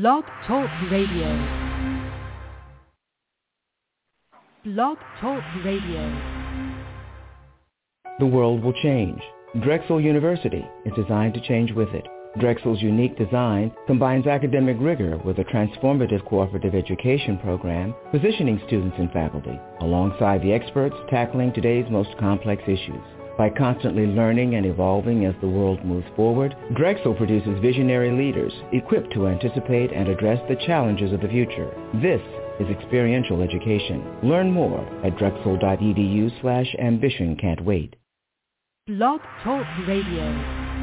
Blog Talk Radio. Blog Talk Radio. The world will change. Drexel University is designed to change with it. Drexel's unique design combines academic rigor with a transformative cooperative education program, positioning students and faculty alongside the experts tackling today's most complex issues. By constantly learning and evolving as the world moves forward, Drexel produces visionary leaders equipped to anticipate and address the challenges of the future. This is experiential education. Learn more at drexel.edu slash ambition can't wait. Blog Talk Radio.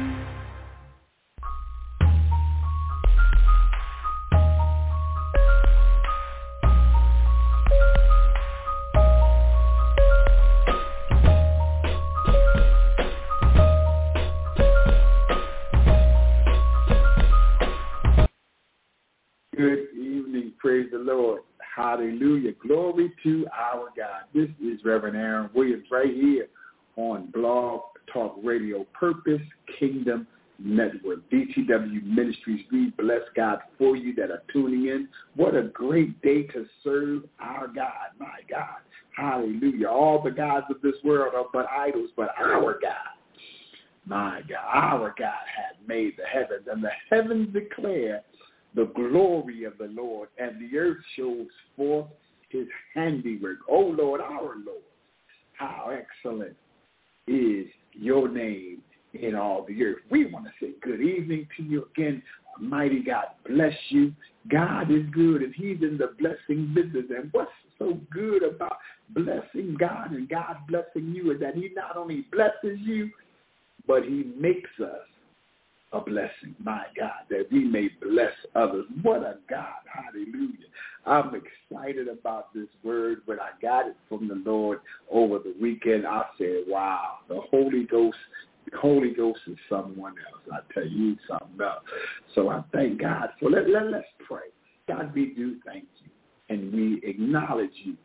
Praise the Lord. Hallelujah. Glory to our God. This is Reverend Aaron Williams right here on Blog Talk Radio Purpose Kingdom Network. DTW Ministries. We bless God for you that are tuning in. What a great day to serve our God. My God. Hallelujah. All the gods of this world are but idols, but our God. My God, our God has made the heavens, and the heavens declare the glory of the Lord, and the earth shows forth his handiwork. Oh Lord, our Lord, how excellent is your name in all the earth. We want to say good evening to you again. Mighty God bless you. God is good, and he's in the blessing business. And what's so good about blessing God and God blessing you is that he not only blesses you, but he makes us a blessing, my God, that we may bless others. What a God. Hallelujah. I'm excited about this word. When I got it from the Lord over the weekend, I said, wow, the Holy Ghost, the Holy Ghost is someone else. I tell you something else. So I thank God for let, let, let's pray. God, we do thank you. And we acknowledge you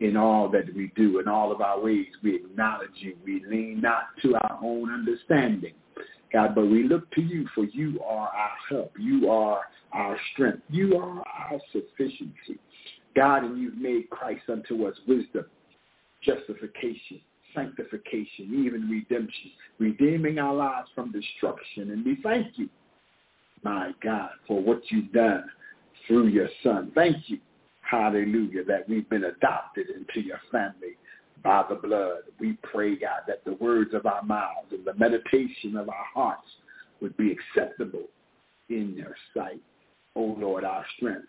in all that we do. In all of our ways, we acknowledge you. We lean not to our own understanding God, but we look to you for you are our help. You are our strength. You are our sufficiency. God, and you've made Christ unto us wisdom, justification, sanctification, even redemption, redeeming our lives from destruction. And we thank you, my God, for what you've done through your son. Thank you, hallelujah, that we've been adopted into your family by the blood. We pray, God, that the words of our mouths and the meditation of our hearts would be acceptable in your sight. O Lord, our strength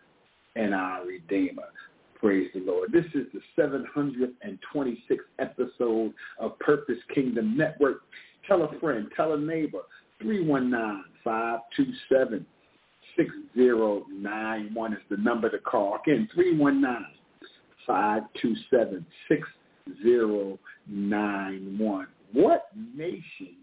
and our Redeemer. Praise the Lord. This is the 726th episode of Purpose Kingdom Network. Tell a friend, tell a neighbor, 319-527-6091 is the number to call. Again, 319-527-6091 zero nine one. What nation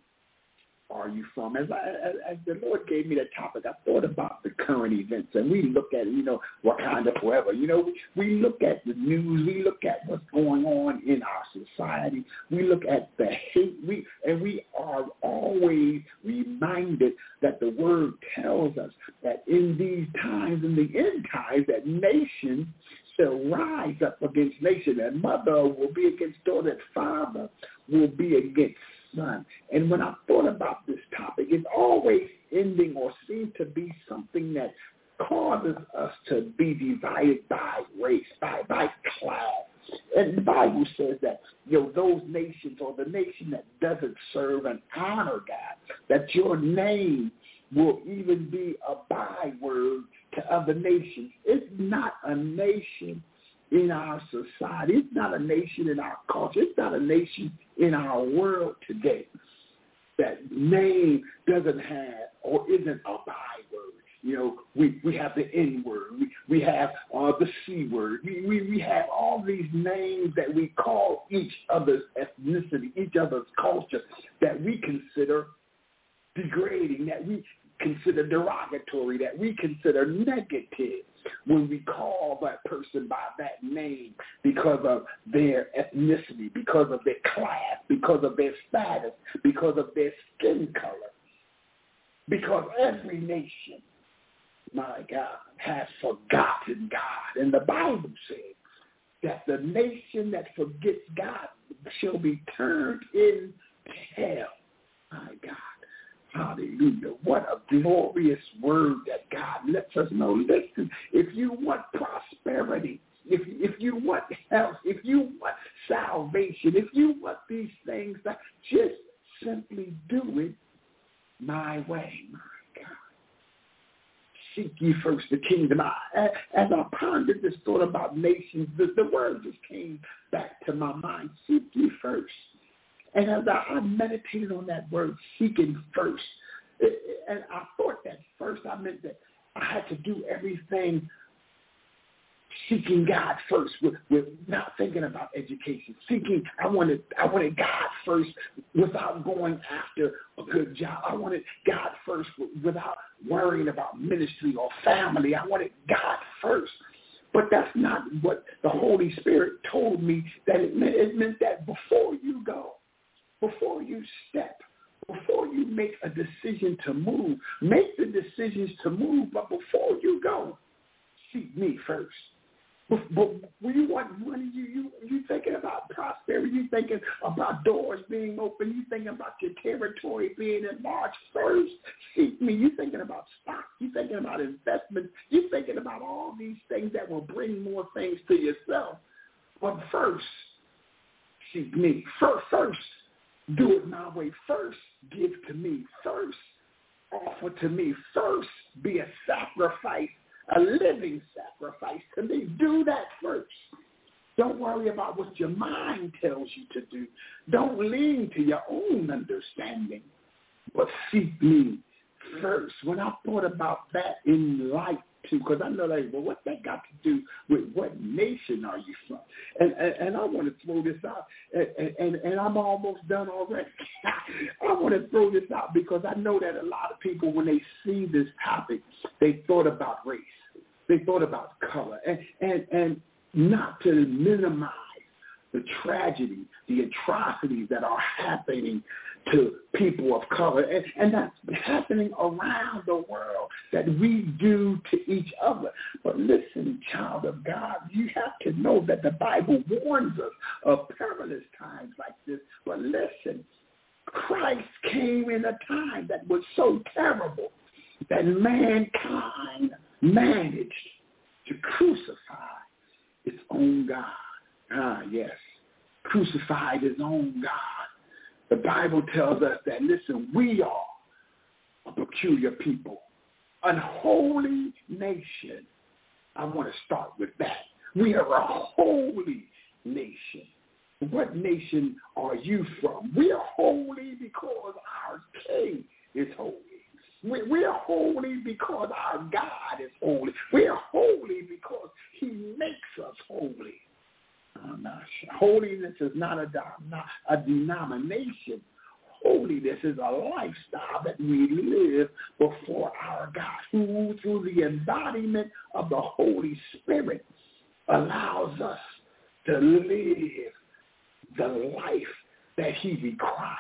are you from? As, I, as, the Lord gave me that topic, I thought about the current events, and we look at, you know, Wakanda forever. You know, we, we look at the news, we look at what's going on in our society, we look at the hate, we and we are always reminded that the Word tells us that in these times, in the end times, that nations shall rise up against nation, and mother will be against daughter, and father will be against son. And when I thought about this topic, it's always ending or seems to be something that causes us to be divided by race, by, by class. And the Bible says that you know those nations or the nation that doesn't serve and honor God, that your name will even be a byword to other nations. It's not a nation in our society. It's not a nation in our culture. It's not a nation in our world today that name doesn't have or isn't a byword. You know, we, we have the N word, we, we have uh, the C word, we, we, we have all these names that we call each other's ethnicity, each other's culture that we consider degrading, that we consider derogatory, that we consider negative when we call that person by that name because of their ethnicity, because of their class, because of their status, because of their skin color. Because every nation my God, has forgotten God. And the Bible says that the nation that forgets God shall be turned in hell. My God. Hallelujah. What a glorious word that God lets us know. Listen, if you want prosperity, if if you want health, if you want salvation, if you want these things, just simply do it my way. My God. Seek ye first the kingdom. I, as I pondered this thought about nations, the, the word just came back to my mind. Seek ye first. And as I, I meditated on that word, seeking first, it, and I thought that first I meant that I had to do everything seeking God first, with, with not thinking about education. Seeking, I wanted, I wanted God first without going after a good job. I wanted God first without worrying about ministry or family. I wanted God first. But that's not what the Holy Spirit told me that it meant. It meant that before you go, before you step, before you make a decision to move, make the decisions to move, but before you go, seek me first. But when you want money, you you you thinking about prosperity. You thinking about doors being open. You thinking about your territory being enlarged. First, seek me. You thinking about stocks. You thinking about investments. You thinking about all these things that will bring more things to yourself. But first, seek me. First, first, do it my way. First, give to me. First, offer to me. First, be a sacrifice a living sacrifice to me. Do that first. Don't worry about what your mind tells you to do. Don't lean to your own understanding, but seek me first. When I thought about that in light too, because I know like, well, what's that got to do with what nation are you from? And and, and I want to throw this out, and, and and I'm almost done already. I want to throw this out because I know that a lot of people, when they see this topic, they thought about race, they thought about color, and and and not to minimize the tragedy, the atrocities that are happening to people of color. And, and that's happening around the world that we do to each other. But listen, child of God, you have to know that the Bible warns us of perilous times like this. But listen, Christ came in a time that was so terrible that mankind managed to crucify its own God. Ah, yes. Crucified his own God the Bible tells us that, listen, we are a peculiar people, a unholy nation. I want to start with that. We are a holy nation. What nation are you from? We are holy because our king is holy. We, are holy because our God is holy. We are holy because he makes us holy. Holiness is not a, a denomination. Holiness is a lifestyle that we live before our God, who through the embodiment of the Holy Spirit allows us to live the life that he requires.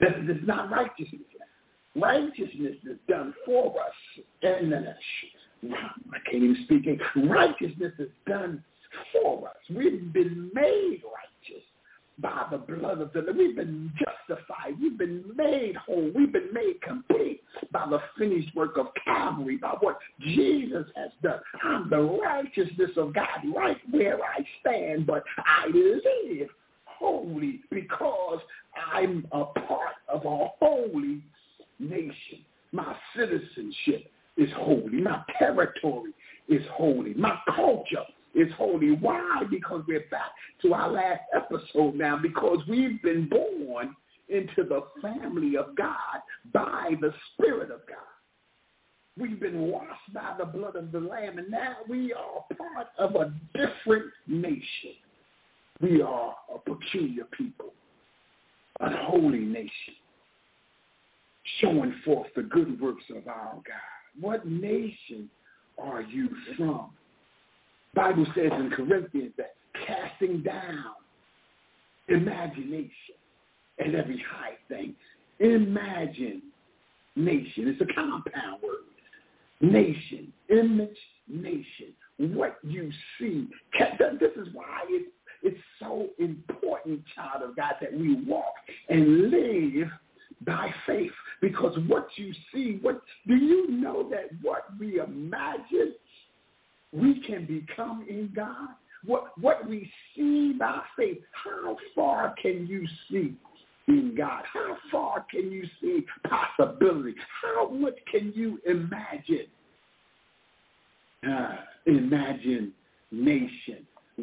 This is not righteousness. Righteousness is done for us. And I can't even speak. Righteousness is done for us. We've been made righteous by the blood of the Lamb. We've been justified. We've been made whole. We've been made complete by the finished work of Calvary, by what Jesus has done. I'm the righteousness of God right where I stand, but I live holy because I'm a part of a holy nation. My citizenship is holy. My territory is holy. My culture is holy. Why? Because we're back to our last episode now because we've been born into the family of God by the Spirit of God. We've been washed by the blood of the Lamb, and now we are part of a different nation. We are a peculiar people, a holy nation, showing forth the good works of our God. What nation are you from? Bible says in Corinthians that casting down imagination and every high thing. Imagine nation. It's a compound word. nation, image nation. What you see. This is why it's, it's so important, child of God, that we walk and live by faith. Because what you see, what do you know that what we imagine we can become in God? What what we see by faith, how far can you see in God? How far can you see possibility? How much can you imagine? Uh, imagination.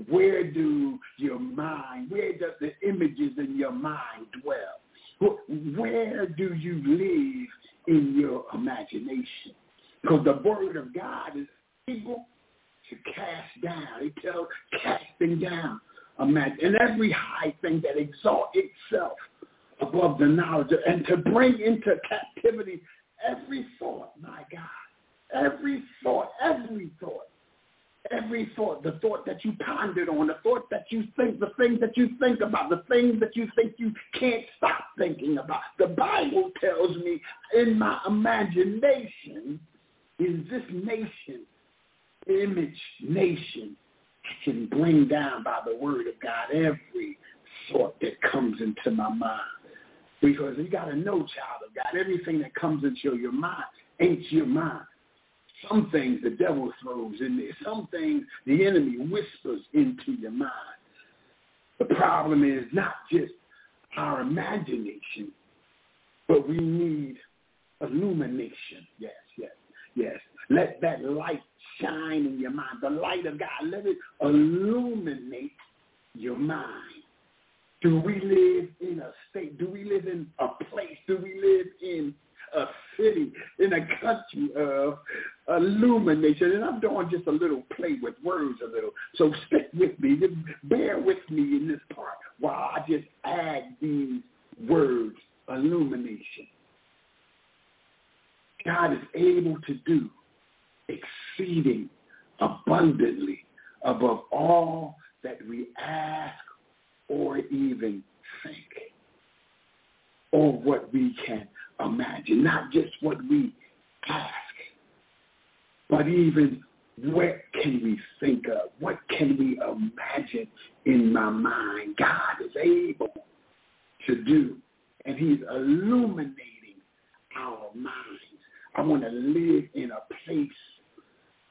Where do your mind, where does the images in your mind dwell? Where do you live in your imagination? Because the word of God is able to cast down. It tells casting down. Imagine. And every high thing that exalts itself above the knowledge of, and to bring into captivity every thought, my God. Every thought, every thought, every thought, the thought that you pondered on, the thought that you think, the things that you think about, the things that you think you can't stop thinking about. The Bible tells me in my imagination is this nation, image nation, can bring down by the word of God every thought that comes into my mind. Because you got to know, child of God, everything that comes into your mind ain't your mind. Some things the devil throws in there. Some things the enemy whispers into your mind. The problem is not just our imagination, but we need illumination. Yes, yes, yes. Let that light shine in your mind. The light of God, let it illuminate your mind. Do we live in a state? Do we live in a place? Do we live in a city, in a country of illumination? And I'm doing just a little play with words a little. So stick with me. Just bear with me in this part while I just add these words, illumination. God is able to do exceeding abundantly above all that we ask or even think or what we can imagine. Not just what we ask, but even what can we think of? What can we imagine in my mind? God is able to do, and he's illuminating our minds. I want to live in a place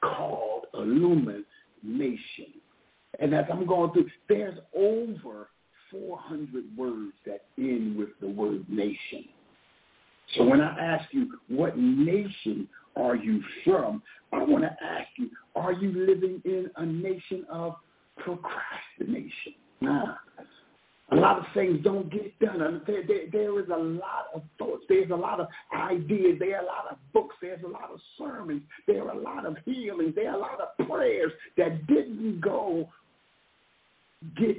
called illumination. And as I'm going through, there's over 400 words that end with the word nation. So when I ask you, what nation are you from? I want to ask you, are you living in a nation of procrastination? Nah. A lot of things don't get done. There, there, there is a lot of thoughts. There's a lot of ideas. There are a lot of books. There's a lot of sermons. There are a lot of healings. There are a lot of prayers that didn't go get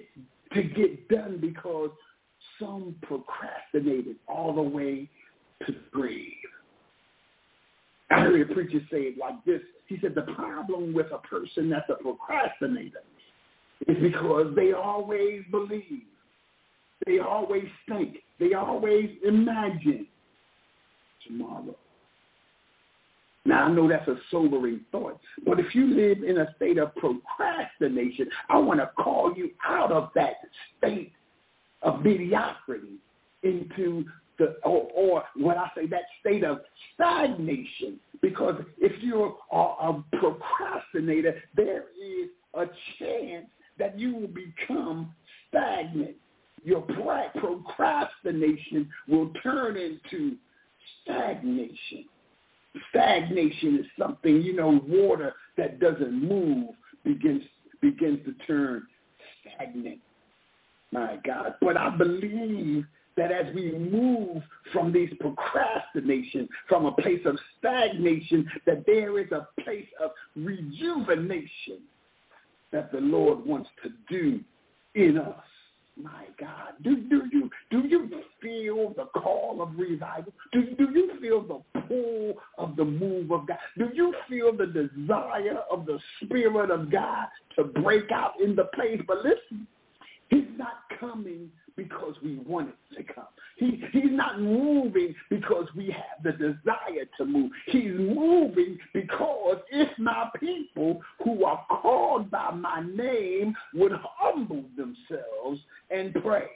to get done because some procrastinated all the way to the grave. I heard a preacher say it like this. He said the problem with a person that's a procrastinator is because they always believe they always think. They always imagine tomorrow. Now, I know that's a sobering thought, but if you live in a state of procrastination, I want to call you out of that state of mediocrity into the, or, or what I say, that state of stagnation. Because if you're a, a procrastinator, there is a chance that you will become stagnant your procrastination will turn into stagnation. Stagnation is something, you know, water that doesn't move begins begins to turn stagnant. My God. But I believe that as we move from these procrastination, from a place of stagnation, that there is a place of rejuvenation that the Lord wants to do in us. My God, do do you do you feel the call of revival? Do do you feel the pull of the move of God? Do you feel the desire of the Spirit of God to break out in the place? But listen, He's not coming because we want it to come. He, he's not moving because we have the desire to move. He's moving because if my people who are called by my name would humble themselves and pray.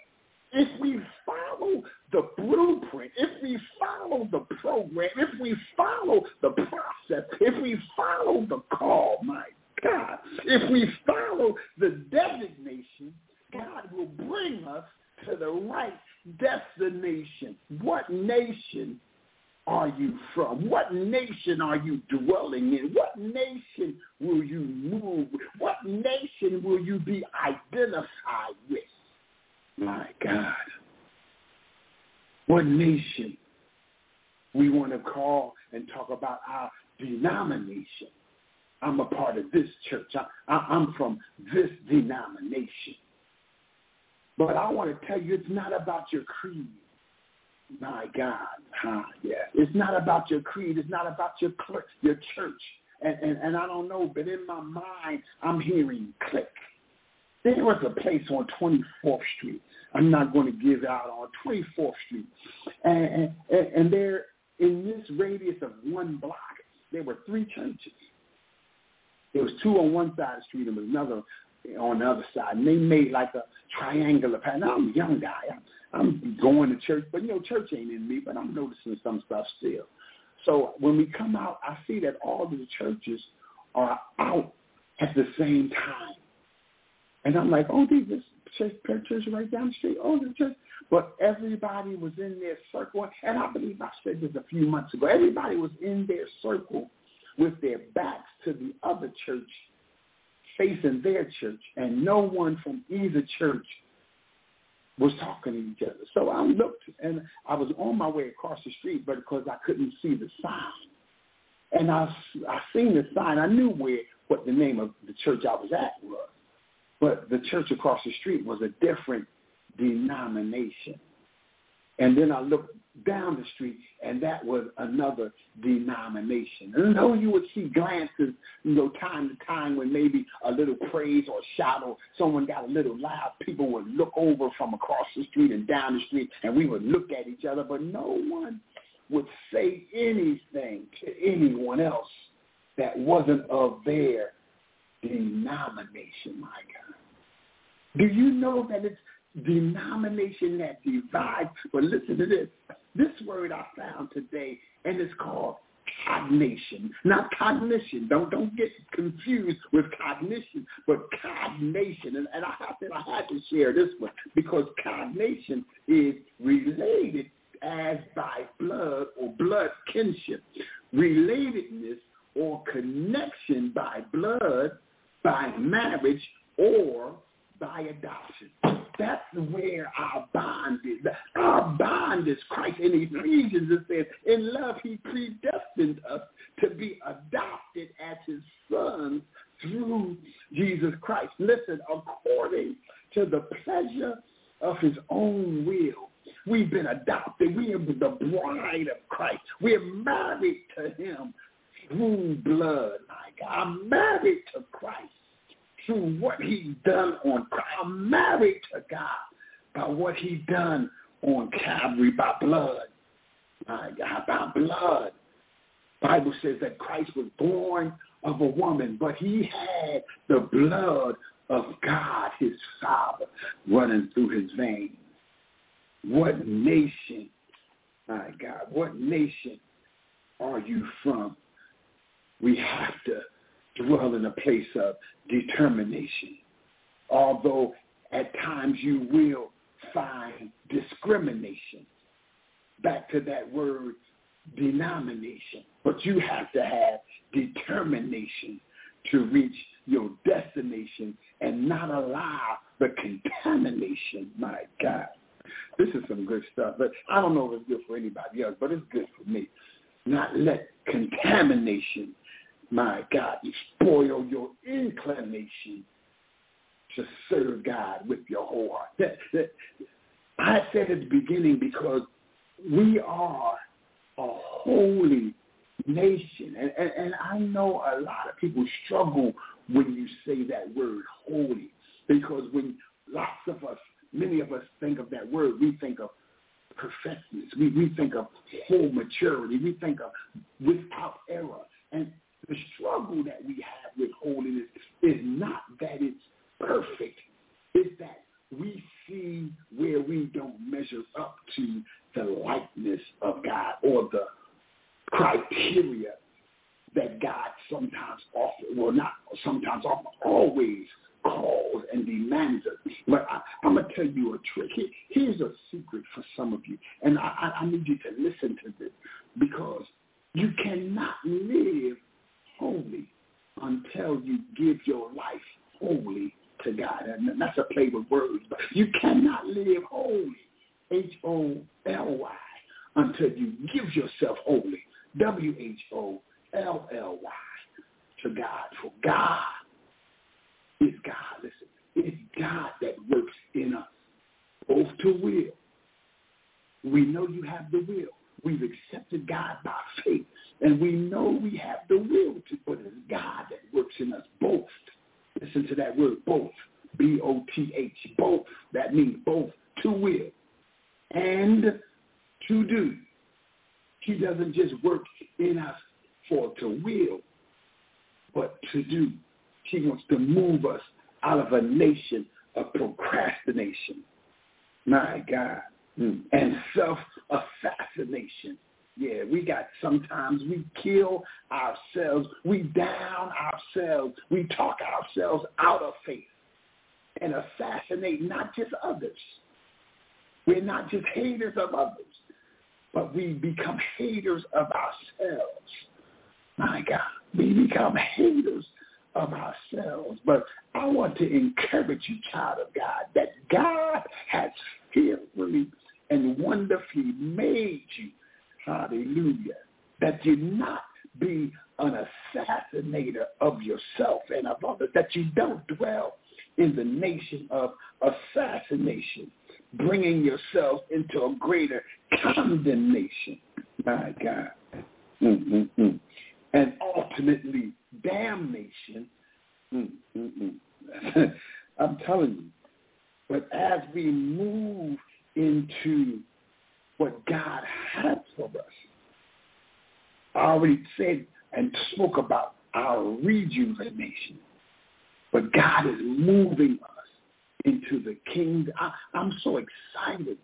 If we follow the blueprint, if we follow the program, if we follow the process, if we follow the call, my God, if we follow the designation, God will bring us to the right destination. Nation are you from? What nation are you dwelling in? What nation will you move? What nation will you be identified with? My God. What nation we want to call and talk about our denomination. I'm a part of this church. I, am from this denomination. But I want to tell you, it's not about your creed. My God, huh? Yeah, it's not about your creed. It's not about your your church. And, and and I don't know, but in my mind, I'm hearing click. There was a place on 24th Street. I'm not going to give out on 24th Street, and and, and there in this radius of one block, there were three churches. There was two on one side of the street and another on the other side. And they made like a triangular pattern. I'm a young guy. I'm, going to church, but you know, church ain't in me, but I'm noticing some stuff still. So when we come out, I see that all the churches are out at the same time. And I'm like, oh, this church, church right down the street. Oh, the church. But everybody was in their circle. And I believe I said this a few months ago. Everybody was in their circle with their backs to the other church facing their church, and no one from either church was talking to each other. So I looked, and I was on my way across the street, but because I couldn't see the sign, and I I seen the sign, I knew where what the name of the church I was at was, but the church across the street was a different denomination. And then I looked down the street, and that was another denomination. And though you would see glances, you know, time to time when maybe a little praise or shout or someone got a little loud, people would look over from across the street and down the street, and we would look at each other, but no one would say anything to anyone else that wasn't of their denomination, my God. Do you know that it's denomination that divides? But listen to this. This word I found today, and it's called cognation, not cognition. Don't don't get confused with cognition, but cognation. And, and I have to I had to share this one because cognation is related as by blood or blood kinship, relatedness or connection by blood, by marriage, or by adoption. That's where our bond is. Our bond is Christ. In Ephesians it says, in love he predestined us to be adopted as his sons through Jesus Christ. Listen, according to the pleasure of his own will, we've been adopted. We are the bride of Christ. We're married to him through blood. My God, I'm married to Christ through what he done on I'm married to God by what he done on Calvary by blood. My God, by blood. Bible says that Christ was born of a woman, but he had the blood of God, his Father, running through his veins. What nation, my God, what nation are you from? We have to dwell in a place of determination. Although at times you will find discrimination. Back to that word denomination. But you have to have determination to reach your destination and not allow the contamination. My God. This is some good stuff. But I don't know if it's good for anybody else, but it's good for me. Not let contamination my God, you spoil your inclination to serve God with your whole heart. I said at the beginning because we are a holy nation. And, and, and I know a lot of people struggle when you say that word holy because when lots of us many of us think of that word, we think of perfectness. We, we think of whole maturity. We think of without error. And the struggle that we have with holiness is not that it's perfect. It's that we see where we don't measure up to the likeness of God or the criteria that God sometimes offer, well not sometimes offer, always calls and demands us. But I, I'm going to tell you a trick. Here, here's a secret for some of you, and I, I need you to listen to this because you cannot live holy until you give your life wholly to God. And that's a play with words, but you cannot live holy, H-O-L-Y, until you give yourself wholly, W-H-O-L-L-Y, to God. For God is God. Listen, it's God that works in us, both to will. We know you have the will. We've accepted God by faith, and we know we have the will to, but it's God that works in us both. Listen to that word, both. B-O-T-H, both. That means both to will and to do. He doesn't just work in us for to will, but to do. He wants to move us out of a nation of procrastination. My God. Mm. And self-assassination. Yeah, we got sometimes we kill ourselves. We down ourselves. We talk ourselves out of faith and assassinate not just others. We're not just haters of others, but we become haters of ourselves. My God, we become haters of ourselves. But I want to encourage you, child of God, that God has fearfully and wonderfully made you. Hallelujah. That you not be an assassinator of yourself and of others, that you don't dwell in the nation of assassination, bringing yourself into a greater condemnation. My God. And ultimately damnation. I'm telling you. But as we move into what God has for us, I already said and spoke about our rejuvenation. But God is moving us into the kingdom. I, I'm so excited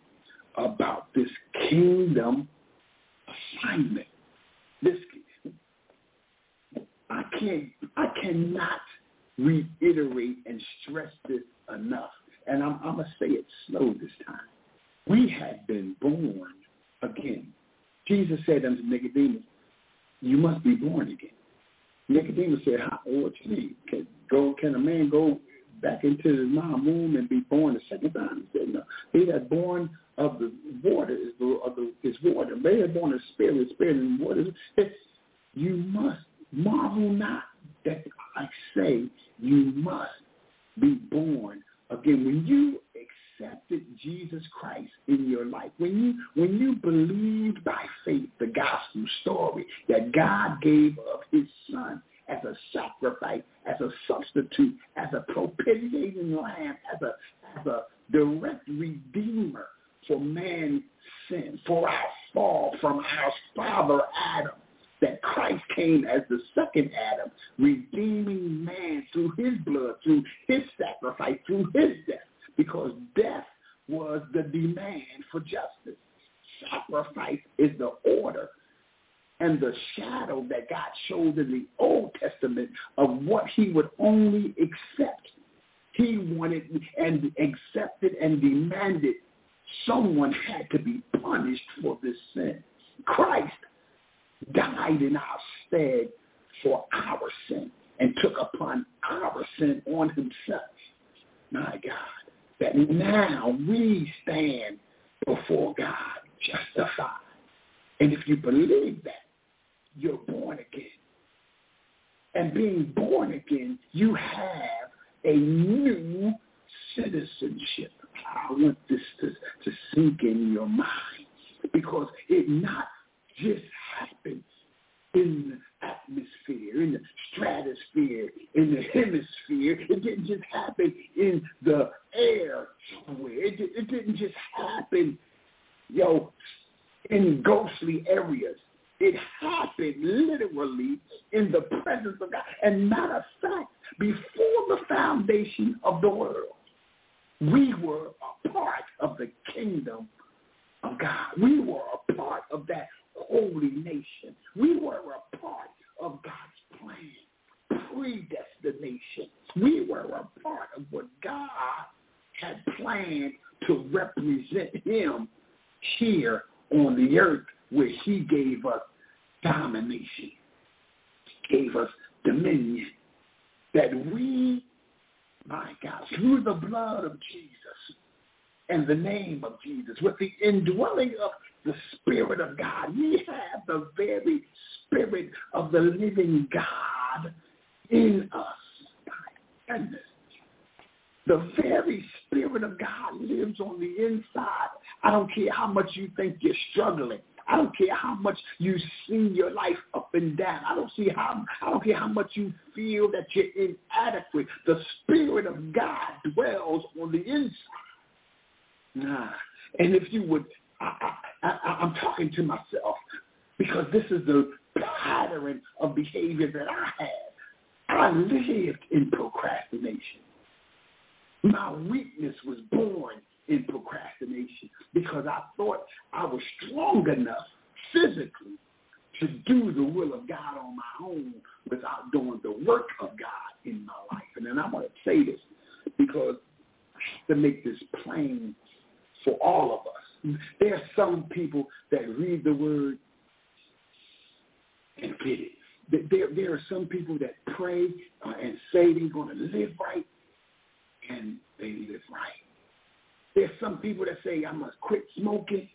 about this kingdom assignment. This I can't I cannot reiterate and stress this enough. And I'm, I'm gonna say it slow this time. We have been born again. Jesus said unto Nicodemus, "You must be born again." Nicodemus said, How, "What you mean? Can go? Can a man go back into his mom womb and be born a second time?" He said, "No. He that born of the water is the, of the is water. They are born of spirit, spirit and water. It's, you must marvel not that I say you must be born again. When you accepted Jesus Christ in your life, when you when you believed by faith the gospel story that God gave of his son as a sacrifice, as a substitute, as a propitiating lamb, as a as a direct redeemer for man's sin, for our fall from our father Adam that Christ came as the second Adam, redeeming man through his blood, through his sacrifice, through his death, because death was the demand for justice. Sacrifice is the order and the shadow that God showed in the Old Testament of what he would only accept. He wanted and accepted and demanded someone had to be punished for this sin. Christ died in our stead for our sin and took upon our sin on himself. My God, that now we stand before God justified. And if you believe that, you're born again. And being born again, you have a new citizenship. I want this to, to sink in your mind because it not just happens in the atmosphere, in the stratosphere, in the hemisphere. It didn't just happen in the air. It, it didn't just happen, yo, in ghostly areas. It happened literally in the presence of God. And matter of fact, before the foundation of the world, we were a part of the kingdom of God. We were a part of that holy nation. We were a part of God's plan, predestination. We were a part of what God had planned to represent him here on the earth where he gave us domination, gave us dominion, that we, my God, through the blood of Jesus and the name of Jesus, with the indwelling of the Spirit of God, we have the very Spirit of the living God in us. My goodness. The very Spirit of God lives on the inside. I don't care how much you think you're struggling. I don't care how much you see your life up and down. I don't see how I don't care how much you feel that you're inadequate. The Spirit of God dwells on the inside. Nah. And if you would, I, I, I, I'm talking to myself because this is the pattern of behavior that I had. I lived in procrastination. My weakness was born in procrastination because I thought I was strong enough physically to do the will of God on my own without doing the work of God in my life. And then I'm going to say this because to make this plain for all of us. There are some people that read the word and get it. There, there are some people that pray uh, and say they're going to live right, and they live right. There's some people that say, I must quit smoking,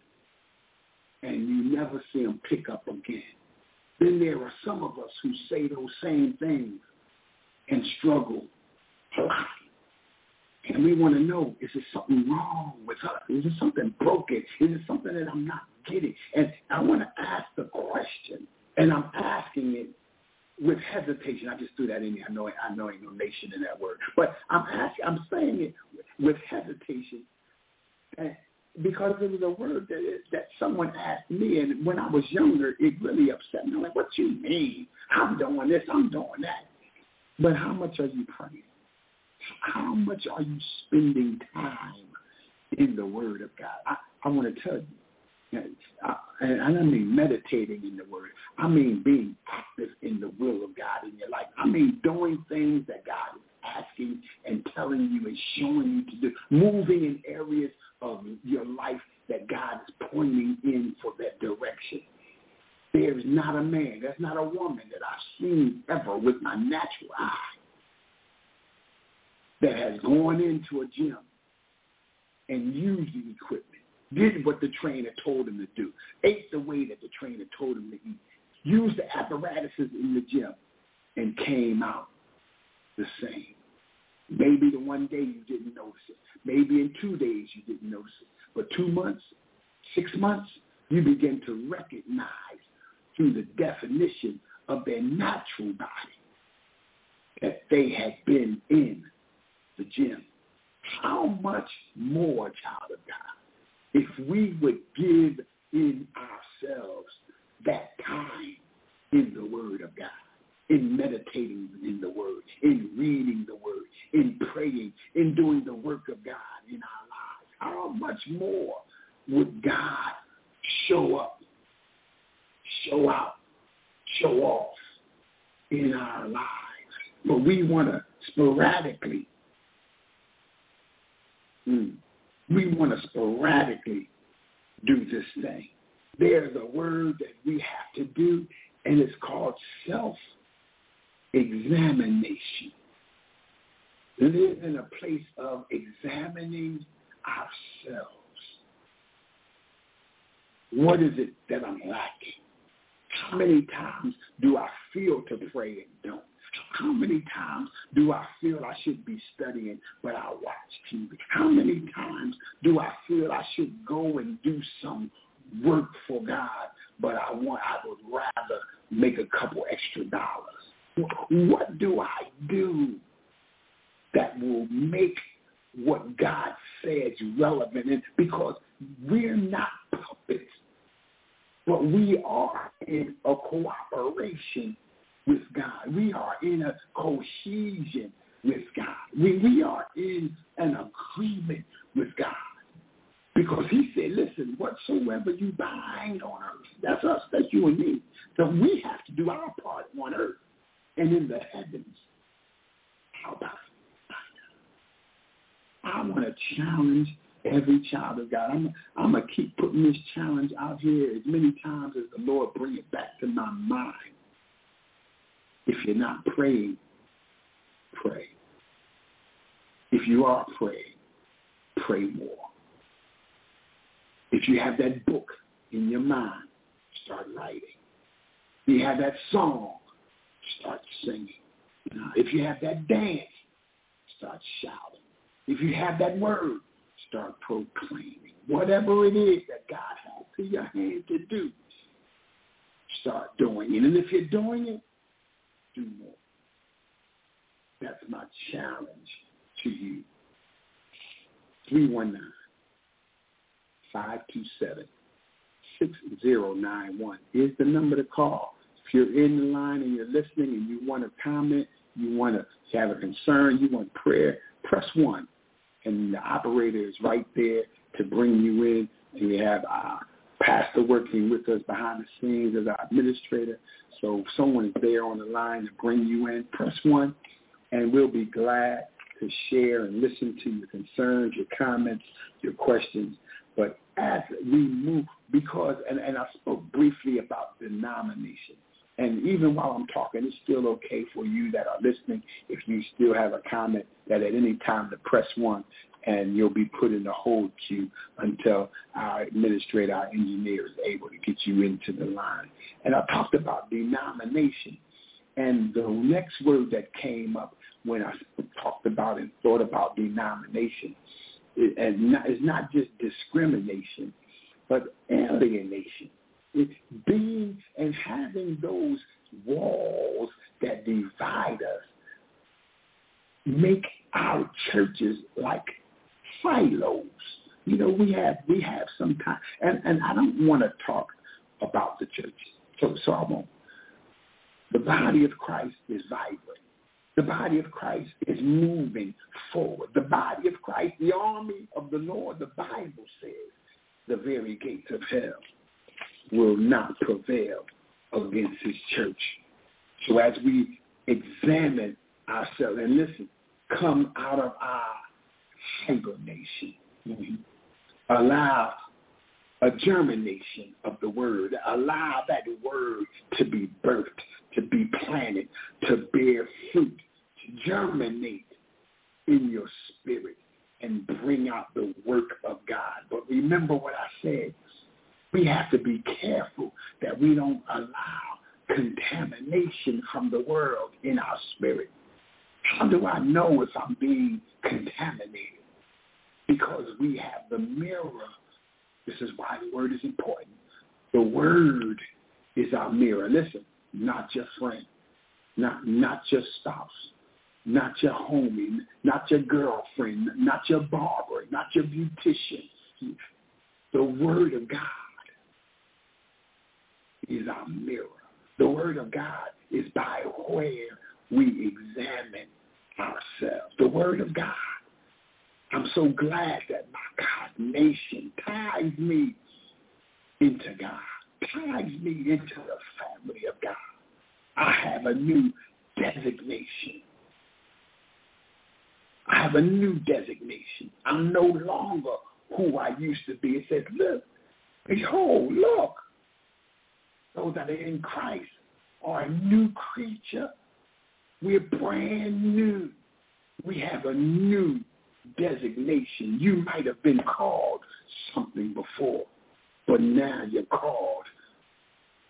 and you never see them pick up again. Then there are some of us who say those same things and struggle a lot. And we want to know, is there something wrong with us? Is there something broken? Is there something that I'm not getting? And I want to ask the question, and I'm asking it with hesitation. I just threw that in there. I know I know ain't no nation in that word, but I'm asking. I'm saying it with hesitation, because it was a word that that someone asked me, and when I was younger, it really upset me. I'm like, what you mean? I'm doing this. I'm doing that. But how much are you praying? How much are you spending time in the Word of God? I, I want to tell you, and I don't mean meditating in the Word. I mean being active in the will of God in your life. I mean doing things that God is asking and telling you and showing you to do, moving in areas of your life that God is pointing in for that direction. There's not a man, there's not a woman that I've seen ever with my natural eye that has gone into a gym and used the equipment, did what the trainer told him to do, ate the way that the trainer told him to eat, used the apparatuses in the gym, and came out the same. Maybe the one day you didn't notice it. Maybe in two days you didn't notice it. But two months, six months, you begin to recognize through the definition of their natural body that they had been in the gym. How much more, child of God, if we would give in ourselves that time in the Word of God, in meditating in the Word, in reading the Word, in praying, in doing the work of God in our lives, how much more would God show up, show out, show off in our lives? But we want to sporadically Mm. We want to sporadically do this thing. There's a word that we have to do, and it's called self-examination. Live in a place of examining ourselves. What is it that I'm lacking? How many times do I feel to pray and don't? How many times do I feel I should be studying, but I watch TV? How many times do I feel I should go and do some work for God, but I want I would rather make a couple extra dollars? What do I do that will make what God says relevant and because we're not puppets, but we are in a cooperation with God. We are in a cohesion with God. We, we are in an agreement with God. Because he said, listen, whatsoever you bind on earth, that's us, that's you and me. So we have to do our part on earth and in the heavens. How about? I want to challenge every child of God. I'm, I'm going to keep putting this challenge out here as many times as the Lord bring it back to my mind. If you're not praying, pray. If you are praying, pray more. If you have that book in your mind, start writing. If you have that song, start singing. If you have that dance, start shouting. If you have that word, start proclaiming. Whatever it is that God has to your hand to do, start doing it. And if you're doing it, do more. That's my challenge to you. 319 527 6091 is the number to call. If you're in the line and you're listening and you want to comment, you want to have a concern, you want prayer, press 1. And the operator is right there to bring you in. And we have our pastor working with us behind the scenes as our administrator. So if someone is there on the line to bring you in, press 1. And we'll be glad to share and listen to your concerns, your comments, your questions. But as we move, because, and, and I spoke briefly about denomination. And even while I'm talking, it's still okay for you that are listening if you still have a comment that at any time to press one and you'll be put in the hold queue until our administrator, our engineer is able to get you into the line. And I talked about denomination. And the next word that came up when I talked about and thought about denomination and not, it's not just discrimination, but alienation. It's being and having those walls that divide us make our churches like silos. You know, we have we have some time, and and I don't want to talk about the church, so so I won't. The body of Christ is vibrant. The body of Christ is moving forward. The body of Christ, the army of the Lord, the Bible says, the very gates of hell will not prevail against his church. So as we examine ourselves, and listen, come out of our hibernation. Mm-hmm. Allow a germination of the word. Allow that word to be birthed, to be planted, to bear fruit, to germinate in your spirit and bring out the work of God. But remember what I said. We have to be careful that we don't allow contamination from the world in our spirit. How do I know if I'm being contaminated? Because we have the mirror. This is why the word is important. The word is our mirror. Listen, not your friend, not, not your spouse, not your homie, not your girlfriend, not your barber, not your beautician. The Word of God is our mirror. The Word of God is by where we examine ourselves. The Word of God. I'm so glad that my God nation ties me into God, ties me into the family of God. I have a new designation I have a new designation. I'm no longer who I used to be. It says, look, behold, look. Those that are in Christ are a new creature. We're brand new. We have a new designation. You might have been called something before, but now you're called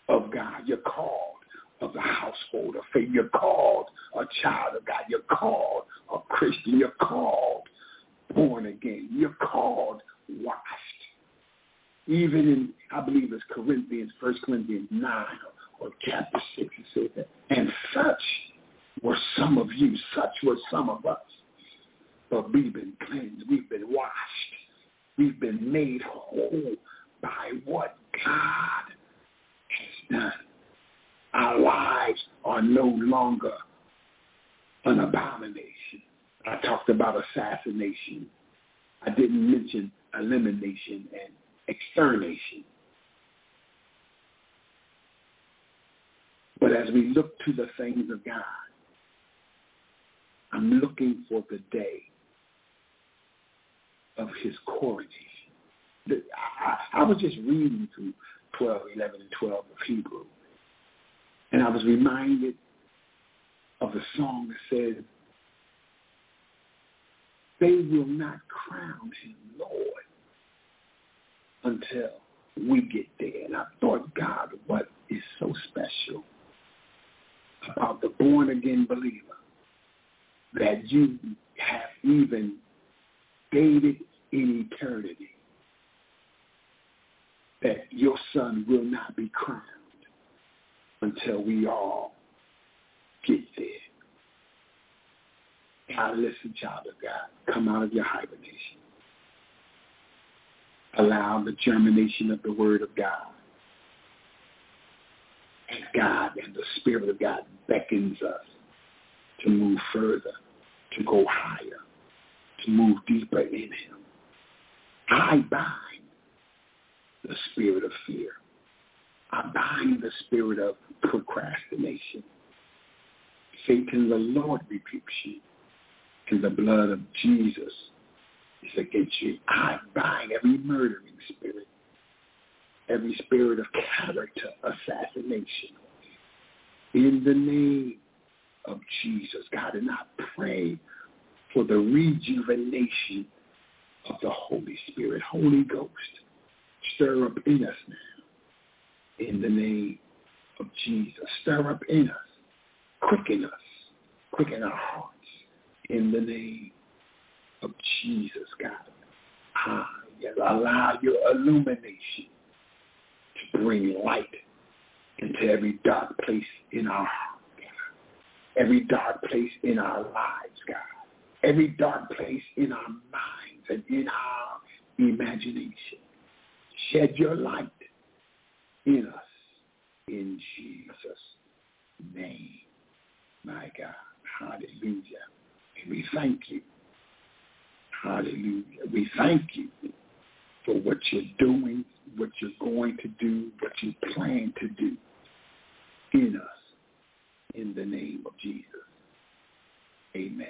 of God. You're called of the household of faith. You're called a child of God. You're called a Christian. You're called born again. You're called washed. Even in, I believe it's Corinthians, First Corinthians 9 or chapter 6, it says that. And such were some of you. Such were some of us. but we've been cleansed. We've been washed. We've been made whole by what God has done. Our lives are no longer an abomination. I talked about assassination. I didn't mention elimination and extermination. But as we look to the things of God, I'm looking for the day of his coronation. I, was just reading through 12, 11, and 12 of Hebrew, and I was reminded of the song that says, they will not crown him Lord until we get there. And I thought, God, what is so special about the born-again believer that you have even dated in eternity that your son will not be crowned until we all get there. God, listen, child of God, come out of your hibernation. Allow the germination of the word of God. And God and the Spirit of God beckons us to move further, to go higher, to move deeper in him. I bind the spirit of fear. I bind the spirit of procrastination. Satan, the Lord rebukes you. And the blood of Jesus is against you. I bind every murdering spirit, every spirit of character assassination. In the name of Jesus, God, and I pray for the rejuvenation of the Holy Spirit. Holy Ghost, stir up in us now. In the name of Jesus, stir up in us. Quicken us. Quicken our hearts. In the name of Jesus, God. Ah, yes, allow your illumination to bring light into every dark place in our heart, God. Every dark place in our lives, God. Every dark place in our minds and in our imagination. Shed your light in us in Jesus' name. My God. Hallelujah. And we thank you. Hallelujah. We thank you for what you're doing, what you're going to do, what you plan to do in us in the name of Jesus. Amen.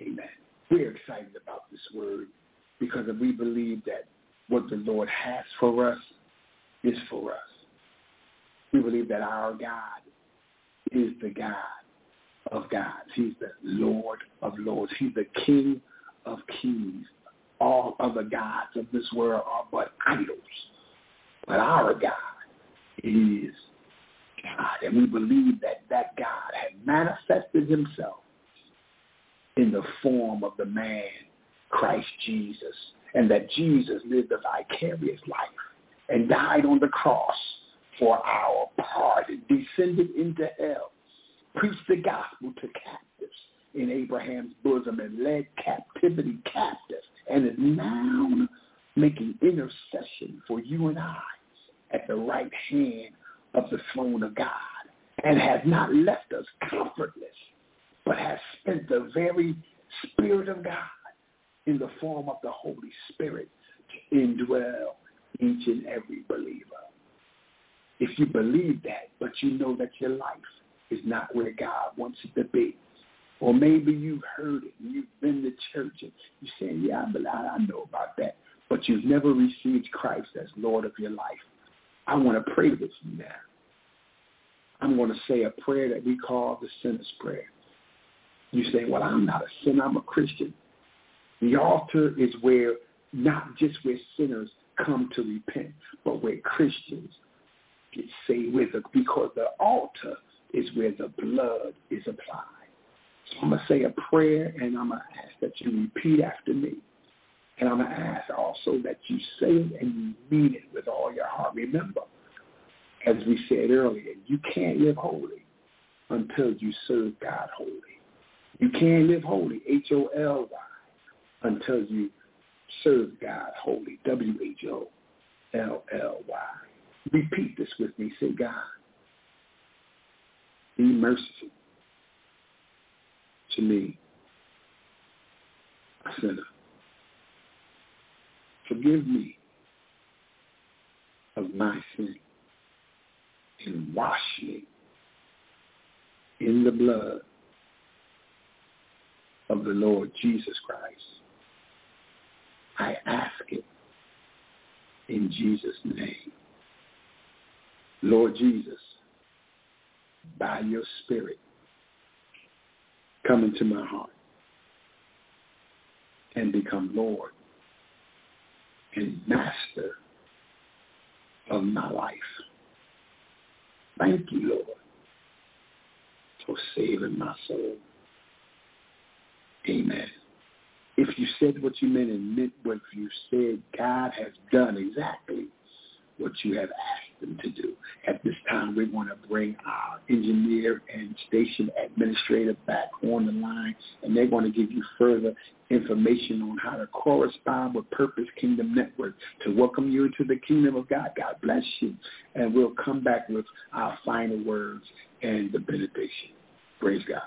Amen. We're excited about this word because we believe that what the Lord has for us is for us. We believe that our God is the God of gods. He's the Lord of lords. He's the King of kings. All other gods of this world are but idols. But our God is God. And we believe that that God had manifested himself in the form of the man, Christ Jesus, and that Jesus lived a vicarious life and died on the cross for our pardon, descended into hell, preached the gospel to captives in Abraham's bosom and led captivity captive, and is now making intercession for you and I at the right hand of the throne of God, and has not left us comfortless, but has spent the very Spirit of God in the form of the Holy Spirit to indwell each and every believer. If you believe that, but you know that your life is not where God wants it to be, or maybe you've heard it and you've been to church and you're saying, yeah, but I know about that, but you've never received Christ as Lord of your life. I want to pray with you now. I'm going to say a prayer that we call the sinner's prayer. You say, well, I'm not a sinner. I'm a Christian. The altar is where not just where sinners come to repent, but where Christians get saved with it because the altar is where the blood is applied. So I'm going to say a prayer and I'm going to ask that you repeat after me. And I'm going to ask also that you say it and you mean it with all your heart. Remember, as we said earlier, you can't live holy until you serve God holy. You can't live holy, H-O-L-Y, until you serve God holy, W-H-O-L-L-Y. Repeat this with me. Say, God, be merciful to me, a sinner. Forgive me of my sin and wash me in the blood of the Lord Jesus Christ. I ask it in Jesus' name. Lord Jesus, by your spirit, come into my heart and become Lord and master of my life. Thank you, Lord, for saving my soul. Amen. If you said what you meant and meant what you said, God has done exactly what you have asked them to do. At this time, we want to bring our engineer and station administrator back on the line, and they're going to give you further information on how to correspond with Purpose Kingdom Network to welcome you into the kingdom of God. God bless you. And we'll come back with our final words and the benediction. Praise God.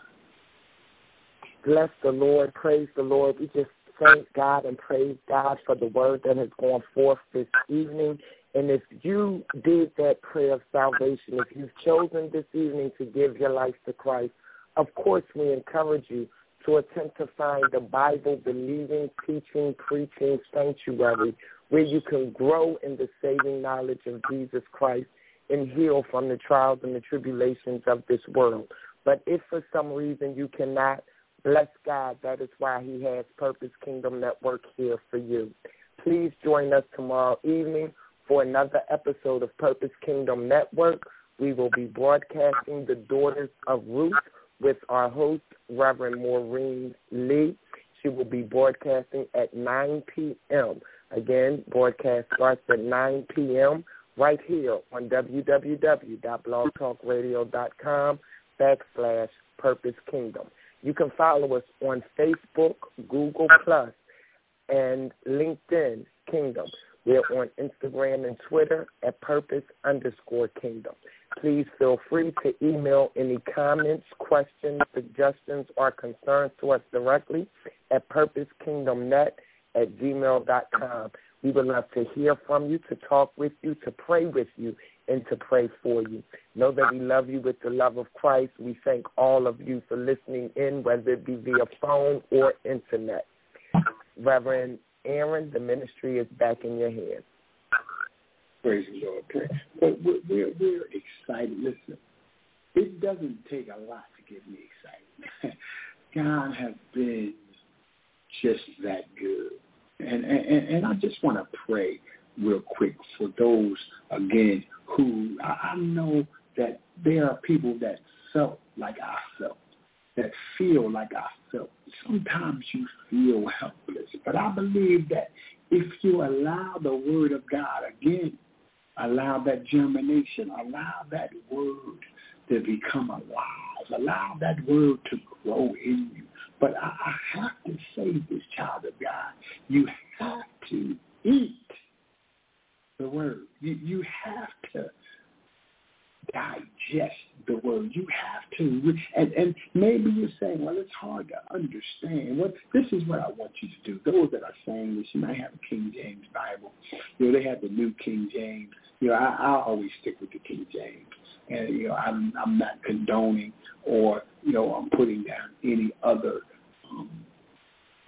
Bless the Lord. Praise the Lord. We just thank God and praise God for the word that has gone forth this evening. And if you did that prayer of salvation, if you've chosen this evening to give your life to Christ, of course we encourage you to attempt to find a Bible believing, teaching, preaching sanctuary where you can grow in the saving knowledge of Jesus Christ and heal from the trials and the tribulations of this world. But if for some reason you cannot, bless God. That is why he has Purpose Kingdom Network here for you. Please join us tomorrow evening for another episode of Purpose Kingdom Network. We will be broadcasting The Daughters of Ruth with our host, Reverend Maureen Lee. She will be broadcasting at 9 p.m. Again, broadcast starts at 9 p.m. right here on www.blogtalkradio.com backslash Purpose Kingdom. You can follow us on Facebook, Google Plus, and LinkedIn Kingdom. We're on Instagram and Twitter at purpose underscore kingdom. Please feel free to email any comments, questions, suggestions, or concerns to us directly at purposekingdomnet at gmail.com. We would love to hear from you, to talk with you, to pray with you, and to pray for you. Know that we love you with the love of Christ. We thank all of you for listening in, whether it be via phone or internet. Reverend Aaron, the ministry is back in your hands. Praise the Lord. But we're, we're, we're excited. Listen, it doesn't take a lot to get me excited. God has been just that good. And, and, and I just want to pray real quick for those, again, who I, I know that there are people that felt like I felt that feel like I felt. Sometimes you feel helpless. But I believe that if you allow the word of God, again, allow that germination, allow that word to become alive, allow that word to grow in you. But I, I have to say this, child of God, you have to eat the word. You, you have to digest the word. You have to. And, and maybe you're saying, well, it's hard to understand. Well, this is what I want you to do. Those that are saying this, you might have a King James Bible. You know, they have the New King James. You know, I, I always stick with the King James. And, you know, I'm, I'm not condoning or, you know, I'm putting down any other um,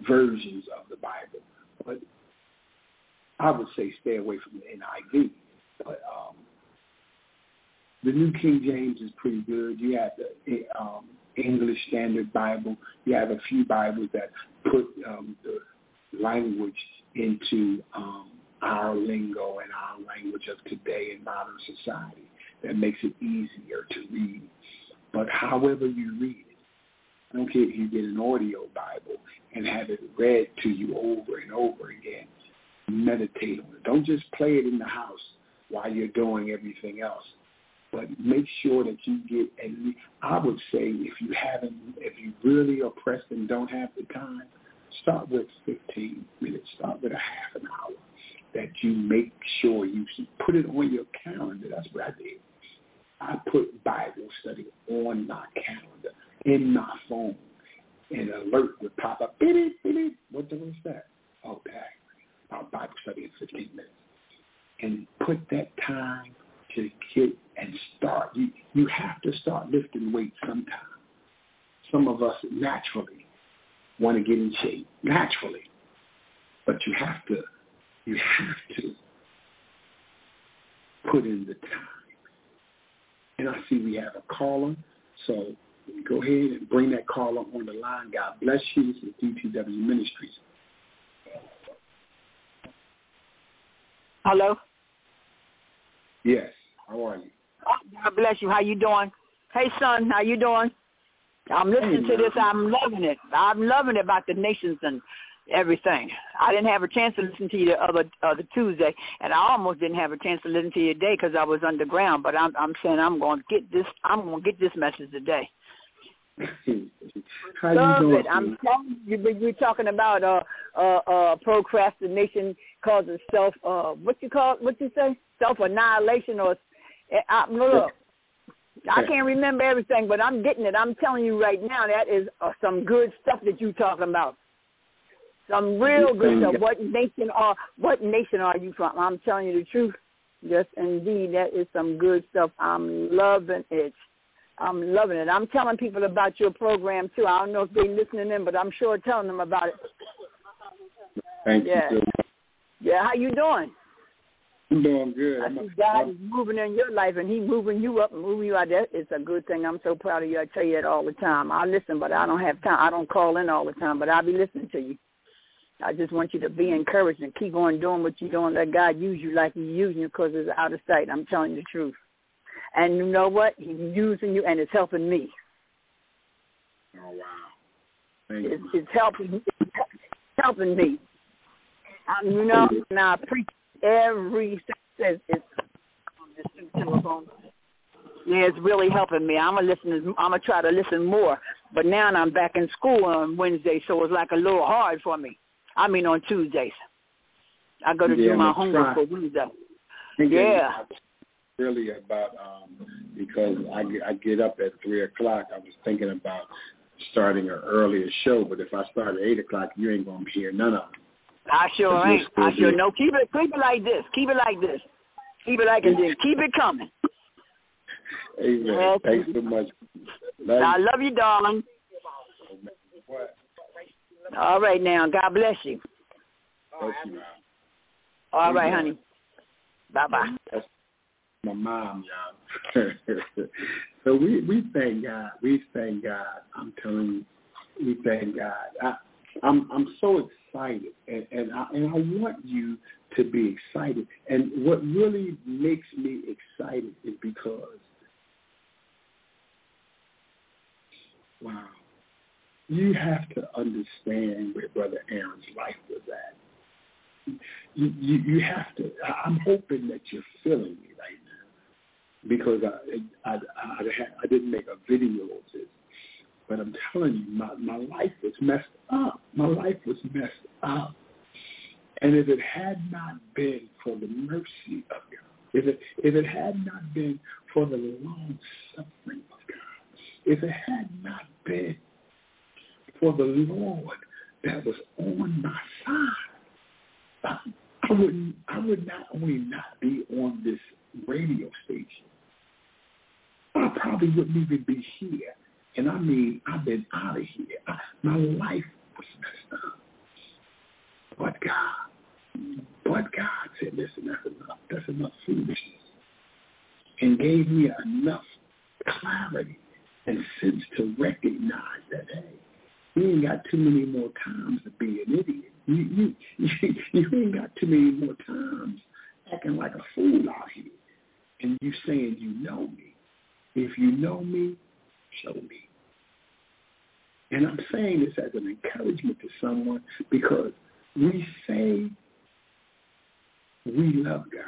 versions of the Bible. But I would say stay away from the NIV. But um, the New King James is pretty good. You have the um, English Standard Bible. You have a few Bibles that put um, the language into um, our lingo and our language of today in modern society. That makes it easier to read. But however you read it, I don't care if you get an audio Bible and have it read to you over and over again. Meditate on it. Don't just play it in the house while you're doing everything else but make sure that you get at least, I would say if you haven't, if you really are pressed and don't have the time, start with 15 minutes, start with a half an hour that you make sure you put it on your calendar. That's what I did. I put Bible study on my calendar, in my phone. An alert would pop up. Beep, beep, What was that? Okay. Our Bible study in 15 minutes. And put that time to get and start. You, you have to start lifting weights sometime. Some of us naturally want to get in shape, naturally. But you have to, you have to put in the time. And I see we have a caller, so go ahead and bring that caller on the line. God bless you. This is DTW Ministries. Hello? Yes. How are you? God bless you. How you doing? Hey, son, how you doing? I'm listening hey, to this. I'm loving it. I'm loving it about the nations and everything. I didn't have a chance to listen to you the other uh, the Tuesday, and I almost didn't have a chance to listen to you today because I was underground. But I'm I'm saying I'm going to get this. I'm going to get this message today. How Love you doing? It. I'm telling you, but you're talking about uh uh uh procrastination causes self uh what you call what you say self annihilation or I, look, I can't remember everything, but I'm getting it. I'm telling you right now, that is uh, some good stuff that you're talking about. Some real good stuff. What nation are What nation are you from? I'm telling you the truth. Yes, indeed, that is some good stuff. I'm loving it. I'm loving it. I'm telling people about your program too. I don't know if they're listening in, but I'm sure telling them about it. Thank yeah. you. Yeah, how you doing? I'm doing good. I see God is moving in your life, and He moving you up and moving you out. That it's a good thing. I'm so proud of you. I tell you that all the time. I listen, but I don't have time. I don't call in all the time, but I'll be listening to you. I just want you to be encouraged and keep on doing what you're doing. Let God use you like He's using you because it's out of sight. I'm telling you the truth. And you know what? He's using you, and it's helping me. Oh wow! Thank it's, it's helping. It's helping me. Um, you know, now I preach every says it's on this telephone. Yeah, it's really helping me. I'm gonna listen. I'm gonna try to listen more. But now I'm back in school on Wednesday, so it's like a little hard for me. I mean on Tuesdays. I go to yeah, do my homework for Wednesday. Yeah. Really about um because I get, I get up at three o'clock. I was thinking about starting an earlier show, but if I start at eight o'clock, you ain't gonna hear none of them. I sure ain't. I sure no. Keep it, keep it like this. Keep it like this. Keep it like this. Keep it coming. Amen. Yes. Thanks so much. Love I love you, darling. All right, now. God bless you. Bless you. All right, honey. Bye bye. That's my mom, y'all. so we we thank God. We thank God. I'm telling you, we thank God. I, I'm I'm so excited, and and I, and I want you to be excited. And what really makes me excited is because, wow, you have to understand where Brother Aaron's life was at. You, you, you have to. I'm hoping that you're feeling me right now because I I, I, I didn't make a video of this but I'm telling you, my, my life was messed up. My life was messed up. And if it had not been for the mercy of God, if it, if it had not been for the long suffering of God, if it had not been for the Lord that was on my side, I would I would not only not be on this radio station, I probably wouldn't even be here and I mean, I've been out of here. I, my life was messed up. But God, but God said, listen, that's enough. That's enough foolishness. And gave me enough clarity and sense to recognize that, hey, you ain't got too many more times to be an idiot. You, you, you, you ain't got too many more times acting like a fool out here. And you saying you know me. If you know me, show me. And I'm saying this as an encouragement to someone because we say we love God.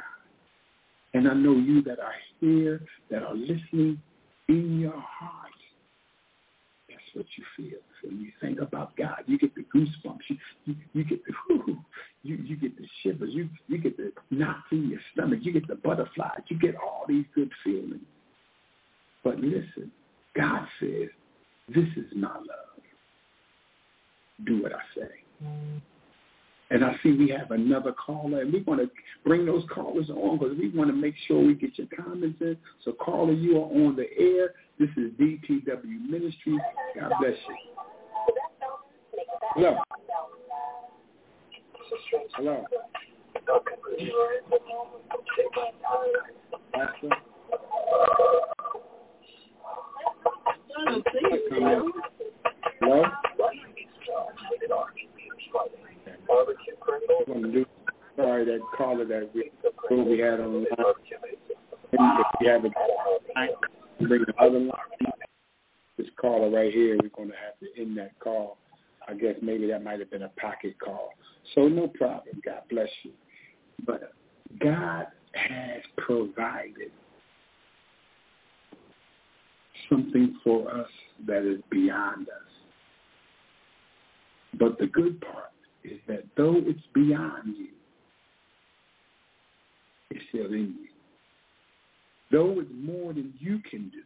And I know you that are here, that are listening in your heart. That's what you feel. When you think about God, you get the goosebumps. You, you, you get the whoo, you, you get the shivers. You, you get the knots in your stomach. You get the butterflies. You get all these good feelings. But listen, God says, this is my love. Do what I say. And I see we have another caller, and we want to bring those callers on because we want to make sure we get your comments in. So, caller, you are on the air. This is DTW Ministries. God bless you. Hello. Hello. Pastor. Hello. Sorry, that caller that we who we had on. If you have a bring the other line. This caller right here, we're going to have to end that call. I guess maybe that might have been a pocket call. So no problem. God bless you. But God has provided something for us that is beyond us. But the good part is that though it's beyond you, it's still in you. Though it's more than you can do.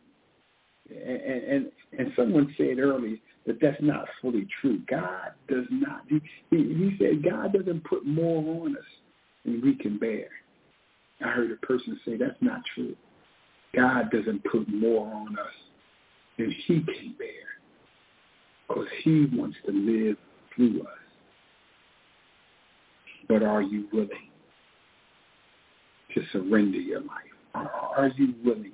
And, and, and someone said earlier that that's not fully true. God does not. He, he, he said God doesn't put more on us than we can bear. I heard a person say that's not true. God doesn't put more on us than he can bear because he wants to live through us. But are you willing to surrender your life? Are you willing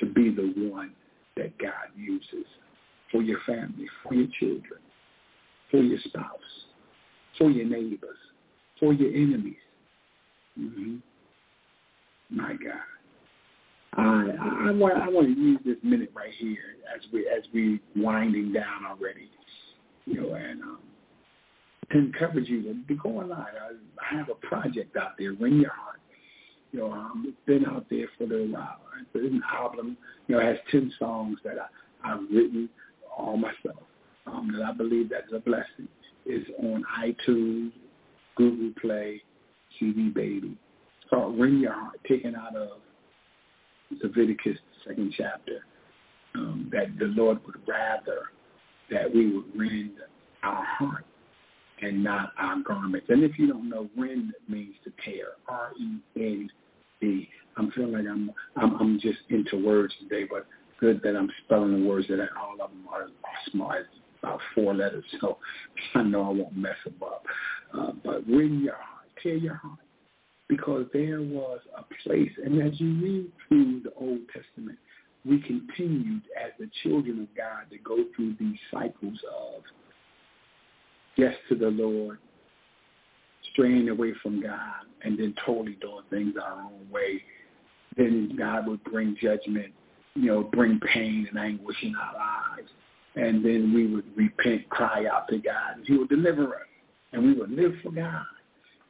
to be the one that God uses for your family, for your children, for your spouse, for your neighbors, for your enemies? Mm-hmm. My God. I, I, want I want to use this minute right here as we as we winding down already, you know, and um, to encourage you to, to go online. I, have a project out there, Rend Your Heart. You know, um, it's been out there for a little while. It's an album, you know, it has ten songs that I, I've written all myself. Um, that I believe that's a blessing. It's on iTunes, Google Play, CD Baby. It's called Rend Your Heart, taken out of Leviticus, second chapter, um, that the Lord would rather that we would rend our heart and not our garments. And if you don't know, rend means to tear, R-E-N-D. I'm feeling like I'm, I'm I'm just into words today, but good that I'm spelling the words that all of them are, are smart, about four letters, so I know I won't mess them up. Uh, but rend your heart, tear your heart because there was a place, and as you read through the Old Testament, we continued as the children of God to go through these cycles of yes to the Lord, straying away from God, and then totally doing things our own way. Then God would bring judgment, you know, bring pain and anguish in our lives. And then we would repent, cry out to God, and he would deliver us. And we would live for God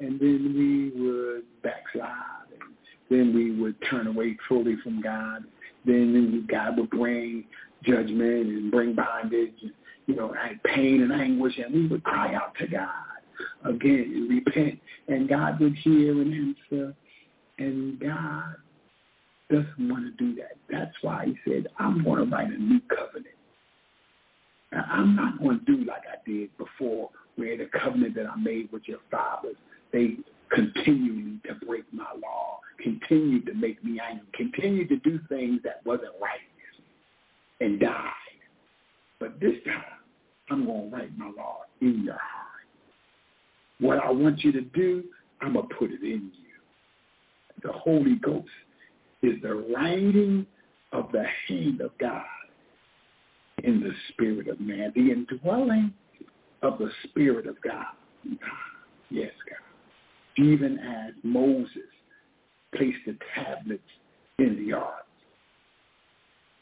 and then we would backslide, and then we would turn away fully from God. Then God would bring judgment and bring bondage, and, you know, and pain and anguish, and we would cry out to God again and repent, and God would hear and answer, and God doesn't want to do that. That's why he said, I'm going to write a new covenant. Now, I'm not going to do like I did before, where the covenant that I made with your fathers they continued to break my law, continued to make me angry, continued to do things that wasn't right and died. But this time, I'm going to write my law in your heart. What I want you to do, I'm going to put it in you. The Holy Ghost is the writing of the hand of God in the spirit of man, the indwelling of the spirit of God. Yes, God even as Moses placed the tablets in the ark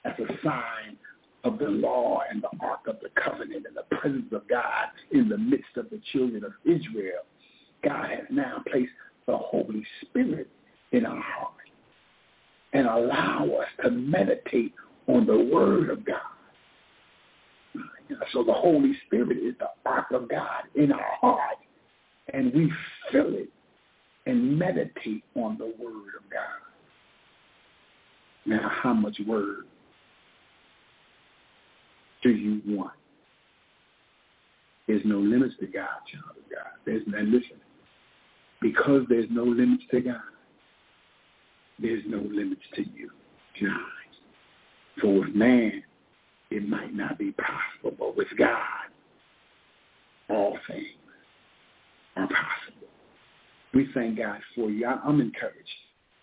as a sign of the law and the ark of the covenant and the presence of God in the midst of the children of Israel. God has now placed the Holy Spirit in our heart. and allow us to meditate on the word of God. So the Holy Spirit is the ark of God in our heart, and we fill it and meditate on the word of God. Now, how much word do you want? There's no limits to God, child of God. There's no, listen, because there's no limits to God, there's no limits to you, God. For with man, it might not be possible, but with God, all things are possible. We thank God for you. I'm encouraged,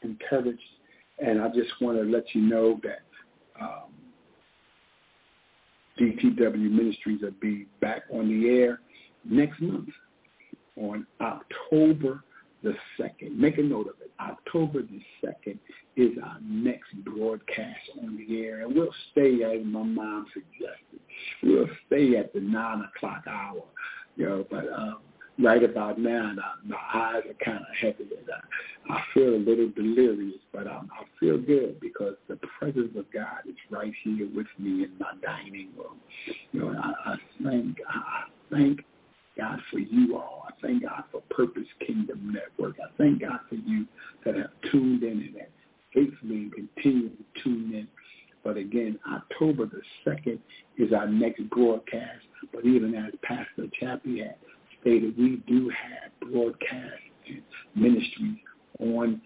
encouraged, and I just want to let you know that um, DTW Ministries will be back on the air next month on October the 2nd. Make a note of it. October the 2nd is our next broadcast on the air. And we'll stay, as my mom suggested, we'll stay at the 9 o'clock hour. You know, but um, right about now, my eyes are kind of heavy. And I, I feel a little delirious, but um, I feel good because the presence of God is right here with me in my dining room. You know, I, I thank, I thank God for you all. I thank God for Purpose Kingdom Network. I thank God for you that have tuned in and that faithfully continue to tune in. But again, October the 2nd is our next broadcast. But even as Pastor Chappie had stated, we do have broadcasts and ministries on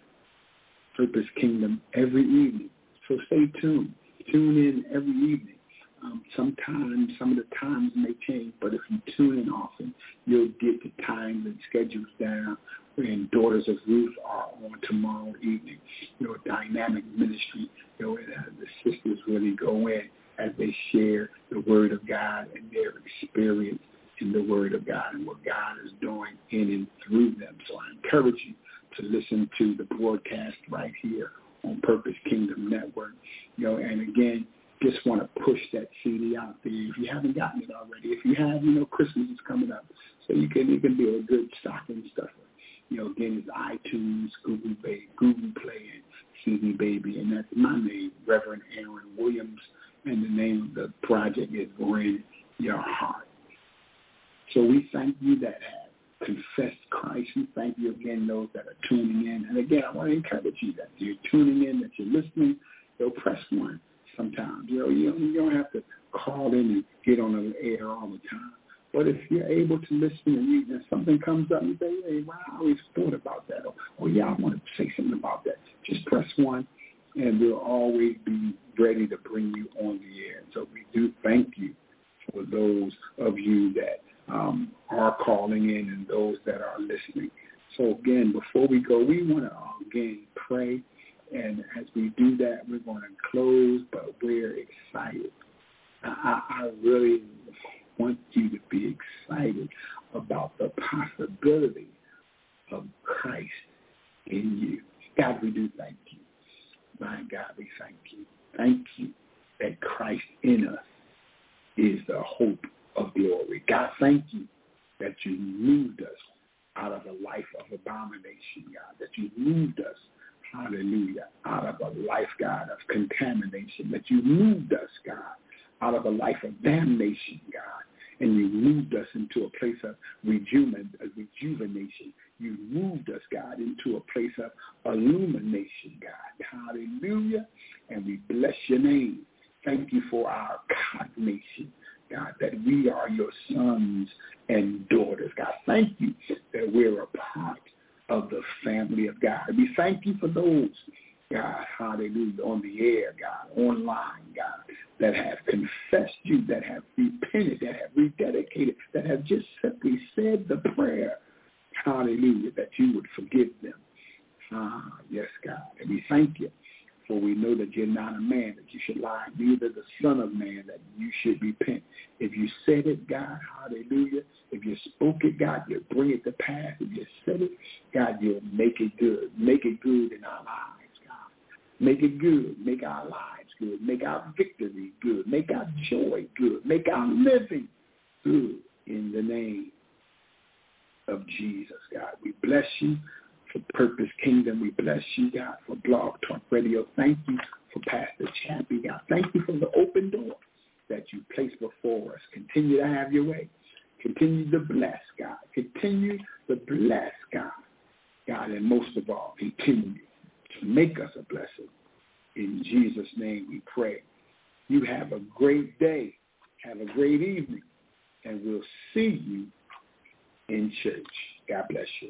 Purpose Kingdom every evening. So stay tuned. Tune in every evening. Um, sometimes some of the times may change, but if you tune in often, you'll get the times and schedules down. And Daughters of Ruth are on tomorrow evening. You know, dynamic ministry. You know, uh, the sisters really go in as they share the Word of God and their experience in the Word of God and what God is doing in and through them. So I encourage you to listen to the broadcast right here on Purpose Kingdom Network. You know, and again, just want to push that CD out there. If you haven't gotten it already, if you have, you know, Christmas is coming up, so you can it can be a good stocking stuffer. You know, again, it's iTunes, Google Play, Google Play, and CD Baby, and that's my name, Reverend Aaron Williams, and the name of the project is Win Your Heart. So we thank you that have confessed Christ. We thank you again, those that are tuning in. And again, I want to encourage you that if you're tuning in, that you're listening. You'll press one sometimes. You know, you don't, you don't have to call in and get on the air all the time. But if you're able to listen and, you, and something comes up, you say, hey, I always thought about that. Or, oh, yeah, I want to say something about that. Just press one, and we'll always be ready to bring you on the air. So we do thank you for those of you that um, are calling in and those that are listening. So again, before we go, we want to again pray and as we do that, we're going to close, but we're excited. I, I really want you to be excited about the possibility of Christ in you. God, we do thank you. My God, we thank you. Thank you that Christ in us is the hope of glory. God, thank you that you moved us out of a life of abomination, God, that you moved us hallelujah, out of a life, God, of contamination, that you moved us, God, out of a life of damnation, God, and you moved us into a place of rejuven, rejuvenation. You moved us, God, into a place of illumination, God. Hallelujah. And we bless your name. Thank you for our cognation, God, that we are your sons and daughters. God, thank you that we're a part of the family of God. We thank you for those, God, hallelujah, on the air, God, online, God, that have confessed you, that have repented, that have rededicated, that have just simply said the prayer, hallelujah, that you would forgive them. Ah, yes, God. And we thank you for we know that you're not a man that you should lie, neither the son of man that you should repent. If you said it, God, hallelujah. If you spoke it, God, you'll bring it to pass. If you said it, God, you'll make it good. Make it good in our lives, God. Make it good. Make our lives good. Make our victory good. Make our joy good. Make our living good in the name of Jesus, God. We bless you for Purpose Kingdom. We bless you, God, for Blog Talk Radio. Thank you for Pastor Chappie, God. Thank you for the open door that you place before us. Continue to have your way. Continue to bless, God. Continue to bless, God. God, and most of all, continue to make us a blessing. In Jesus' name we pray. You have a great day. Have a great evening. And we'll see you in church. God bless you.